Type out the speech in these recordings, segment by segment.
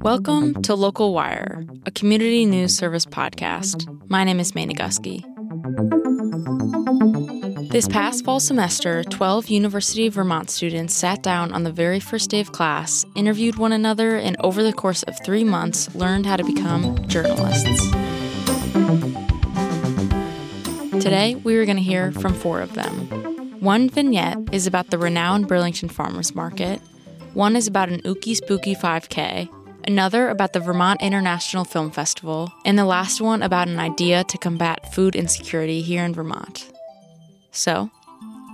Welcome to Local Wire, a community news service podcast. My name is May Nagusky. This past fall semester, 12 University of Vermont students sat down on the very first day of class, interviewed one another, and over the course of three months, learned how to become journalists. Today, we are going to hear from four of them. One vignette is about the renowned Burlington Farmers Market, one is about an Ookie Spooky 5K, another about the Vermont International Film Festival, and the last one about an idea to combat food insecurity here in Vermont. So,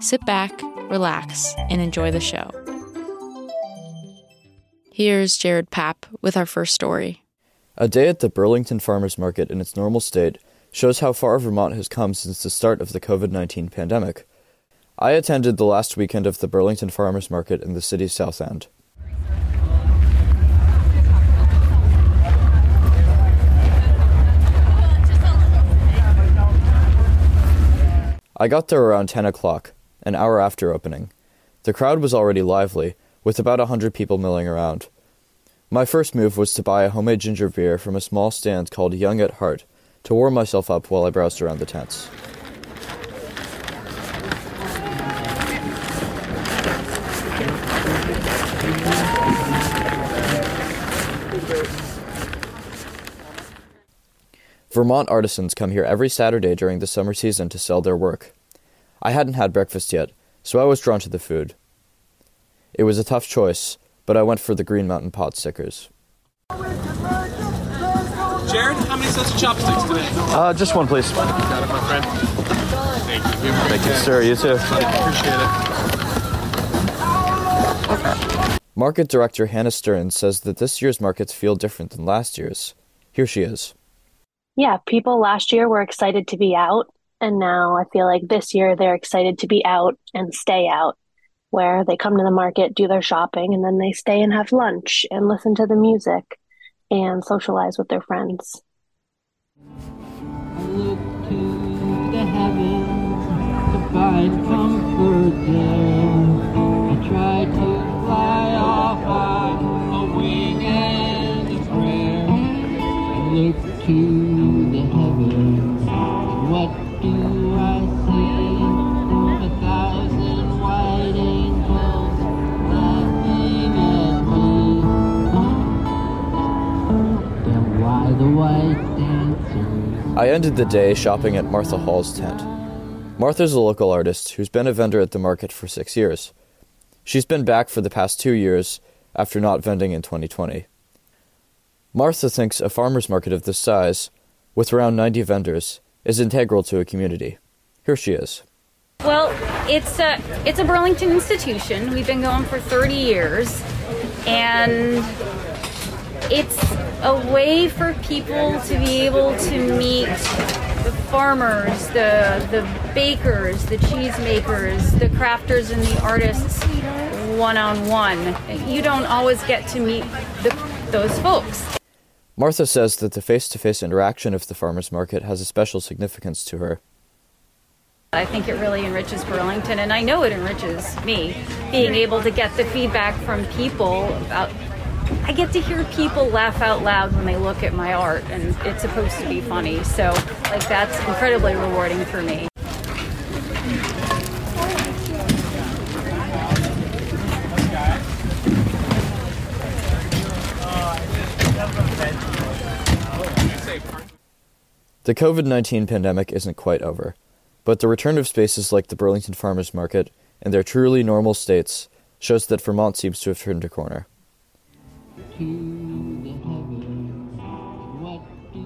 sit back, relax, and enjoy the show. Here's Jared Papp with our first story. A day at the Burlington Farmers Market in its normal state shows how far Vermont has come since the start of the COVID 19 pandemic. I attended the last weekend of the Burlington Farmers Market in the city's South End. I got there around 10 o'clock, an hour after opening. The crowd was already lively, with about a hundred people milling around. My first move was to buy a homemade ginger beer from a small stand called Young at Heart to warm myself up while I browsed around the tents. Vermont artisans come here every Saturday during the summer season to sell their work. I hadn't had breakfast yet, so I was drawn to the food. It was a tough choice, but I went for the Green Mountain pot stickers. Jared, how many sets of chopsticks today? Uh, just one, please. Got it, my friend. Thank you. Thank you, sir. You too. Appreciate it. Market director Hannah Stearns says that this year's markets feel different than last year's. Here she is. Yeah, people last year were excited to be out, and now I feel like this year they're excited to be out and stay out, where they come to the market, do their shopping, and then they stay and have lunch and listen to the music and socialize with their friends. Look to the heavens to find comfort there. I try to fly off on a wing and a prayer. I look to I ended the day shopping at Martha Hall's tent. Martha's a local artist who's been a vendor at the market for six years. She's been back for the past two years after not vending in 2020. Martha thinks a farmer's market of this size, with around 90 vendors, is integral to a community. Here she is. Well, it's a it's a Burlington institution. We've been going for 30 years, and it's a way for people to be able to meet the farmers, the the bakers, the cheesemakers, the crafters, and the artists one on one. You don't always get to meet the, those folks. Martha says that the face to face interaction of the farmer's market has a special significance to her. I think it really enriches Burlington, and I know it enriches me being able to get the feedback from people about. I get to hear people laugh out loud when they look at my art, and it's supposed to be funny. So, like, that's incredibly rewarding for me. The COVID 19 pandemic isn't quite over, but the return of spaces like the Burlington Farmers Market in their truly normal states shows that Vermont seems to have turned a corner. To the heavens. What do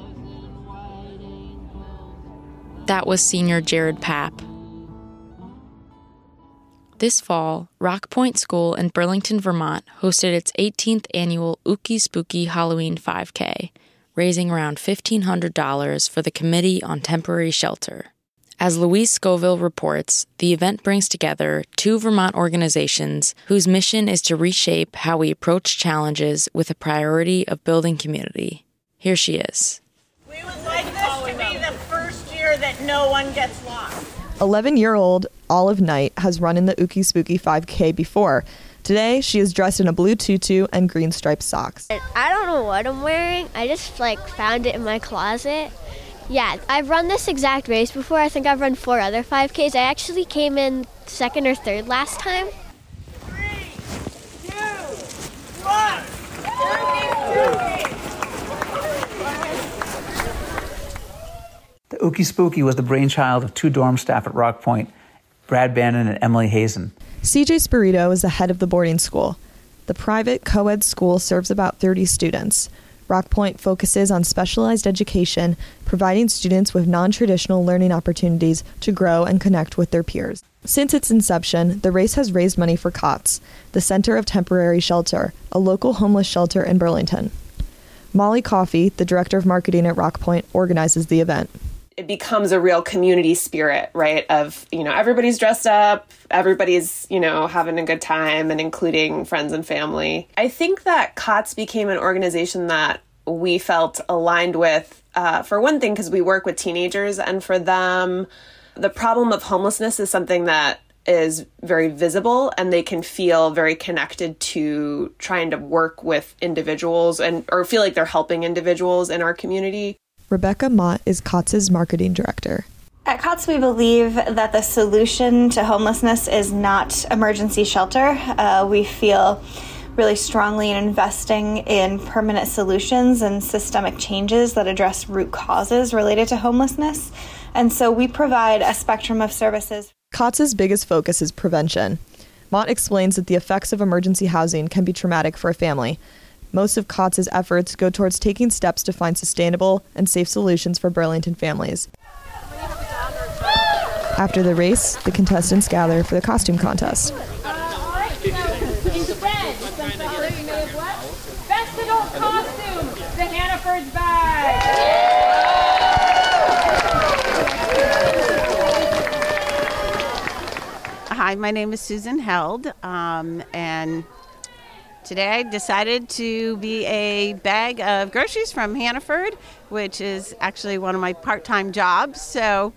I see? That was senior Jared Papp. This fall, Rock Point School in Burlington, Vermont hosted its 18th annual Ookie Spooky Halloween 5K, raising around $1,500 for the Committee on Temporary Shelter. As Louise Scoville reports, the event brings together two Vermont organizations whose mission is to reshape how we approach challenges with a priority of building community. Here she is. We would like this to be the first year that no one gets lost. 11 year old Olive Knight has run in the Ookie Spooky 5K before. Today, she is dressed in a blue tutu and green striped socks. I don't know what I'm wearing. I just like found it in my closet. Yeah, I've run this exact race before. I think I've run four other 5Ks. I actually came in second or third last time. The Ookie Spooky was the brainchild of two dorm staff at Rock Point, Brad Bannon and Emily Hazen. CJ Spirito is the head of the boarding school. The private co ed school serves about 30 students. Rock Point focuses on specialized education, providing students with non traditional learning opportunities to grow and connect with their peers. Since its inception, the race has raised money for COTS, the Center of Temporary Shelter, a local homeless shelter in Burlington. Molly Coffey, the director of marketing at Rock Point, organizes the event it becomes a real community spirit, right? Of, you know, everybody's dressed up, everybody's, you know, having a good time and including friends and family. I think that COTS became an organization that we felt aligned with, uh, for one thing, because we work with teenagers, and for them, the problem of homelessness is something that is very visible and they can feel very connected to trying to work with individuals and or feel like they're helping individuals in our community Rebecca Mott is COTS's marketing director. At COTS, we believe that the solution to homelessness is not emergency shelter. Uh, we feel really strongly in investing in permanent solutions and systemic changes that address root causes related to homelessness. And so we provide a spectrum of services. COTS's biggest focus is prevention. Mott explains that the effects of emergency housing can be traumatic for a family, most of COTS's efforts go towards taking steps to find sustainable and safe solutions for Burlington families. After the race, the contestants gather for the costume contest. Hi, my name is Susan Held, um, and Today I decided to be a bag of groceries from Hannaford, which is actually one of my part time jobs. So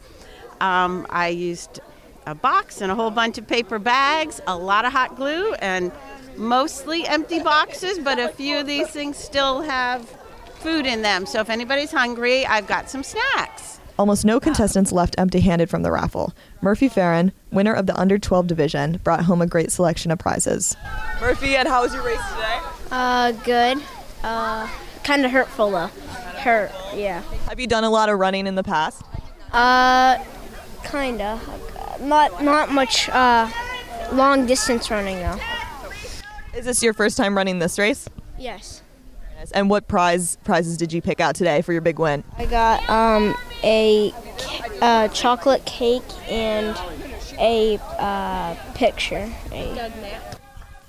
um, I used a box and a whole bunch of paper bags, a lot of hot glue, and mostly empty boxes, but a few of these things still have food in them. So if anybody's hungry, I've got some snacks. Almost no contestants left empty handed from the raffle. Murphy Farron, winner of the under 12 division, brought home a great selection of prizes. Murphy, and how was your race today? Uh, good. Uh, kind of hurtful though. Hurt, yeah. Have you done a lot of running in the past? Uh, kinda. Not not much uh, long distance running though. Is this your first time running this race? Yes. And what prize prizes did you pick out today for your big win? I got um, a uh, chocolate cake and a uh, picture. A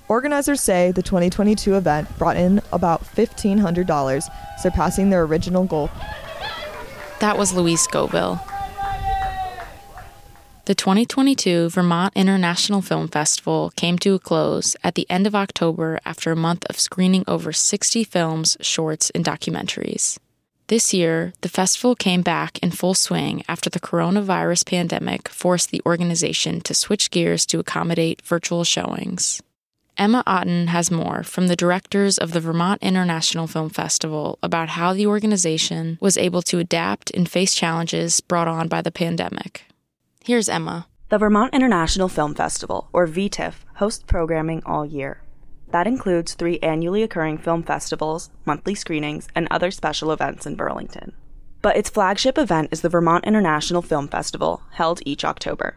Organizers say the 2022 event brought in about $1,500, surpassing their original goal. That was Louise Scoville. The 2022 Vermont International Film Festival came to a close at the end of October after a month of screening over 60 films, shorts, and documentaries. This year, the festival came back in full swing after the coronavirus pandemic forced the organization to switch gears to accommodate virtual showings. Emma Otten has more from the directors of the Vermont International Film Festival about how the organization was able to adapt and face challenges brought on by the pandemic. Here's Emma. The Vermont International Film Festival, or VTIFF, hosts programming all year. That includes three annually occurring film festivals, monthly screenings, and other special events in Burlington. But its flagship event is the Vermont International Film Festival, held each October.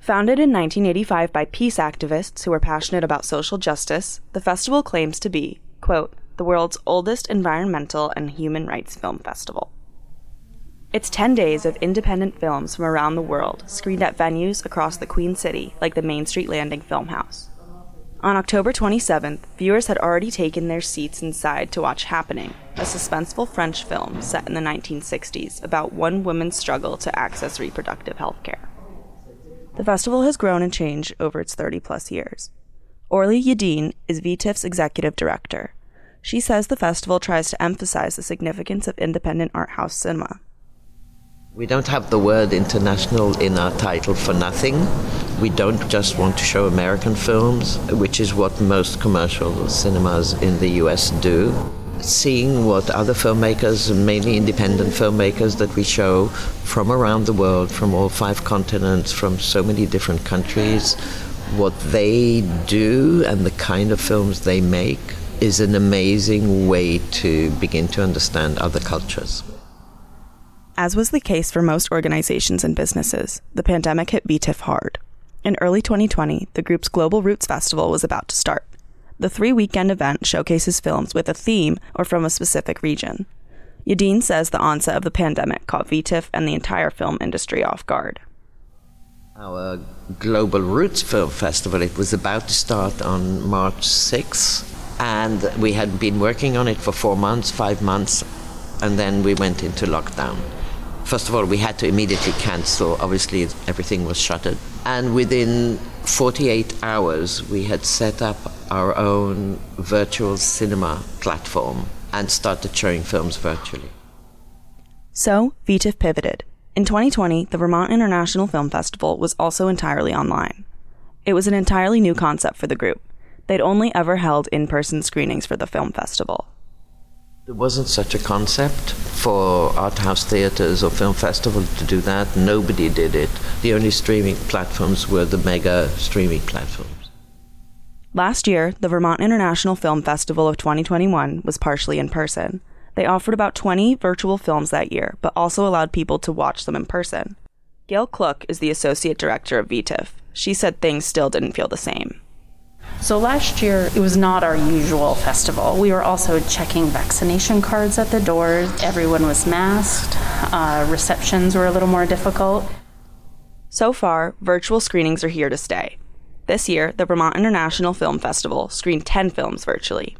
Founded in 1985 by peace activists who were passionate about social justice, the festival claims to be, quote, the world's oldest environmental and human rights film festival. It's 10 days of independent films from around the world, screened at venues across the Queen City, like the Main Street Landing Film House. On October 27th, viewers had already taken their seats inside to watch Happening, a suspenseful French film set in the 1960s about one woman's struggle to access reproductive health care. The festival has grown and changed over its 30 plus years. Orly Yadin is VTIFF's executive director. She says the festival tries to emphasize the significance of independent art house cinema We don't have the word international in our title for nothing. We don't just want to show American films, which is what most commercial cinemas in the US do. Seeing what other filmmakers, mainly independent filmmakers that we show from around the world, from all five continents, from so many different countries, what they do and the kind of films they make is an amazing way to begin to understand other cultures. As was the case for most organizations and businesses, the pandemic hit VTIF hard. In early 2020, the group's Global Roots Festival was about to start. The three weekend event showcases films with a theme or from a specific region. Yadin says the onset of the pandemic caught VTIF and the entire film industry off guard. Our Global Roots Film Festival, it was about to start on March 6th, and we had been working on it for four months, five months, and then we went into lockdown. First of all, we had to immediately cancel. Obviously, everything was shuttered. And within 48 hours, we had set up our own virtual cinema platform and started showing films virtually. So, VTIF pivoted. In 2020, the Vermont International Film Festival was also entirely online. It was an entirely new concept for the group. They'd only ever held in person screenings for the film festival. There wasn't such a concept for art house theaters or film festivals to do that. Nobody did it. The only streaming platforms were the mega streaming platforms. Last year, the Vermont International Film Festival of 2021 was partially in person. They offered about 20 virtual films that year, but also allowed people to watch them in person. Gail Cluck is the associate director of VTIF. She said things still didn't feel the same. So last year, it was not our usual festival. We were also checking vaccination cards at the doors. Everyone was masked. Uh, receptions were a little more difficult. So far, virtual screenings are here to stay. This year, the Vermont International Film Festival screened 10 films virtually.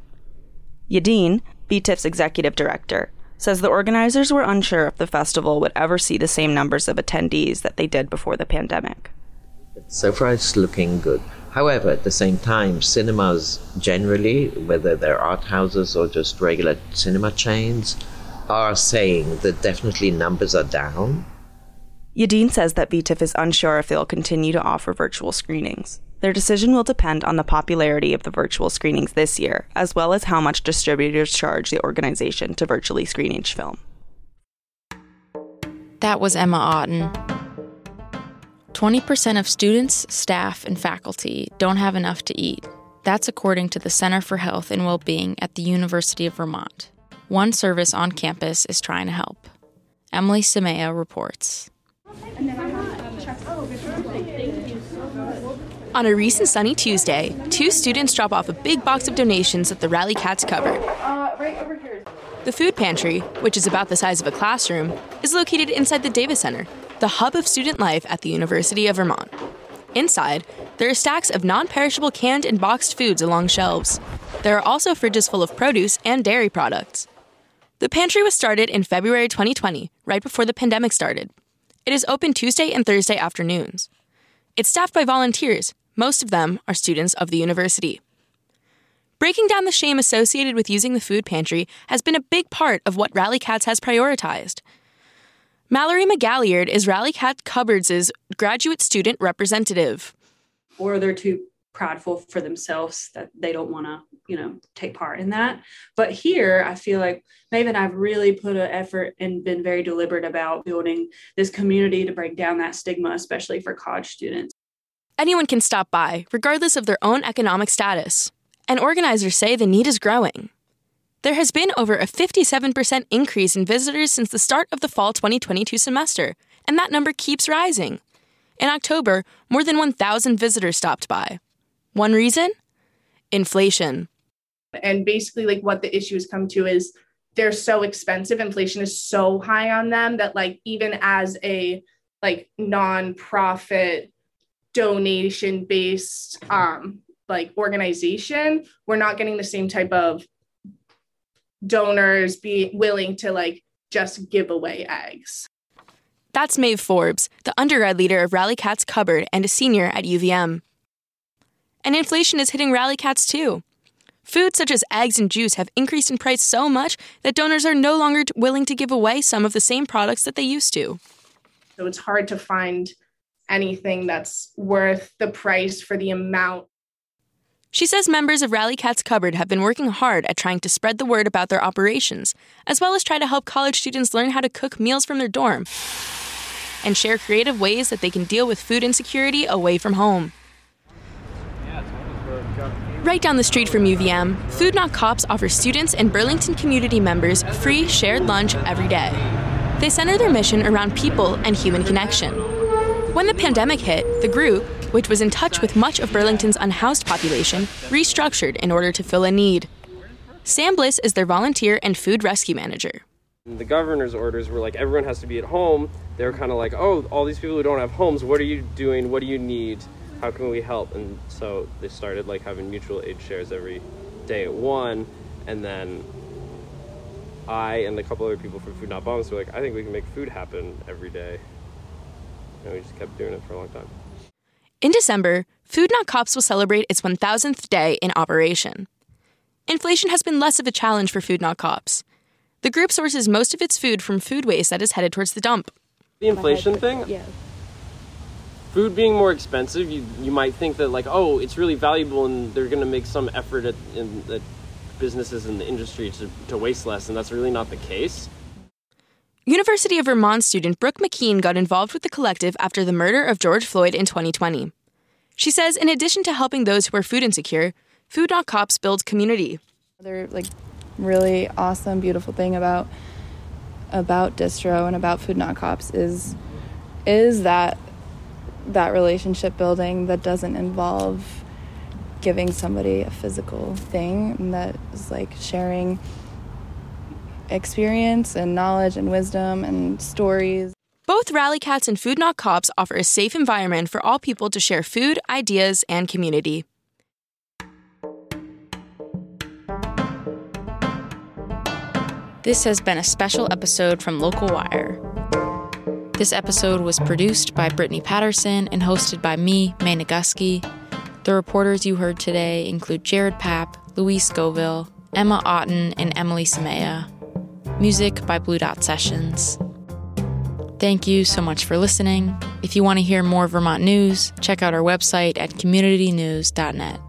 Yadin, VTIF's executive director, says the organizers were unsure if the festival would ever see the same numbers of attendees that they did before the pandemic. So far, it's looking good. However, at the same time, cinemas generally, whether they're art houses or just regular cinema chains, are saying that definitely numbers are down. Yadin says that VTIF is unsure if they'll continue to offer virtual screenings. Their decision will depend on the popularity of the virtual screenings this year, as well as how much distributors charge the organization to virtually screen each film. That was Emma Otten. 20% of students, staff, and faculty don't have enough to eat. That's according to the Center for Health and Wellbeing at the University of Vermont. One service on campus is trying to help. Emily Samea reports. On a recent sunny Tuesday, two students drop off a big box of donations at the Rally Cats cupboard. The food pantry, which is about the size of a classroom, is located inside the Davis Center, the hub of student life at the University of Vermont. Inside, there are stacks of non perishable canned and boxed foods along shelves. There are also fridges full of produce and dairy products. The pantry was started in February 2020, right before the pandemic started. It is open Tuesday and Thursday afternoons. It's staffed by volunteers, most of them are students of the university. Breaking down the shame associated with using the food pantry has been a big part of what Rally Cats has prioritized. Mallory McGalliard is Rally Cat Cupboards' graduate student representative. Or they're too prideful for themselves that they don't want to, you know, take part in that. But here, I feel like Maeve and I've really put an effort and been very deliberate about building this community to break down that stigma, especially for college students. Anyone can stop by, regardless of their own economic status. And organizers say the need is growing. There has been over a 57% increase in visitors since the start of the fall 2022 semester, and that number keeps rising. In October, more than 1,000 visitors stopped by. One reason? Inflation. And basically, like what the issue has come to is they're so expensive. Inflation is so high on them that, like, even as a like nonprofit donation based um like organization, we're not getting the same type of donors be willing to like just give away eggs. That's Maeve Forbes, the undergrad leader of Rally Cats Cupboard and a senior at UVM. And inflation is hitting Rally Cats too. Foods such as eggs and juice have increased in price so much that donors are no longer willing to give away some of the same products that they used to. So it's hard to find anything that's worth the price for the amount. She says members of Rally Cats Cupboard have been working hard at trying to spread the word about their operations, as well as try to help college students learn how to cook meals from their dorm and share creative ways that they can deal with food insecurity away from home. Right down the street from UVM, Food Not Cops offers students and Burlington community members free shared lunch every day. They center their mission around people and human connection. When the pandemic hit, the group, which was in touch with much of Burlington's unhoused population, restructured in order to fill a need. Sam Bliss is their volunteer and food rescue manager. The governor's orders were like everyone has to be at home. They were kind of like, oh, all these people who don't have homes, what are you doing? What do you need? How can we help? And so they started like having mutual aid shares every day at one, and then I and a couple other people from Food Not Bombs were like, I think we can make food happen every day. And we just kept doing it for a long time. In December, Food Not Cops will celebrate its 1000th day in operation. Inflation has been less of a challenge for Food Not Cops. The group sources most of its food from food waste that is headed towards the dump. The inflation thing? Yeah. Food being more expensive, you, you might think that, like, oh, it's really valuable and they're going to make some effort at, in, at businesses in the industry to, to waste less, and that's really not the case. University of Vermont student Brooke McKean got involved with the collective after the murder of George Floyd in 2020. She says, in addition to helping those who are food insecure, Food Not Cops builds community. They're like really awesome, beautiful thing about about distro and about Food Not Cops is is that that relationship building that doesn't involve giving somebody a physical thing and that is like sharing experience and knowledge and wisdom and stories. Both Rally Cats and Food Not Cops offer a safe environment for all people to share food, ideas, and community. This has been a special episode from Local Wire. This episode was produced by Brittany Patterson and hosted by me, May Nagusky. The reporters you heard today include Jared Papp, Louise Scoville, Emma Otten, and Emily Samea. Music by Blue Dot Sessions. Thank you so much for listening. If you want to hear more Vermont news, check out our website at communitynews.net.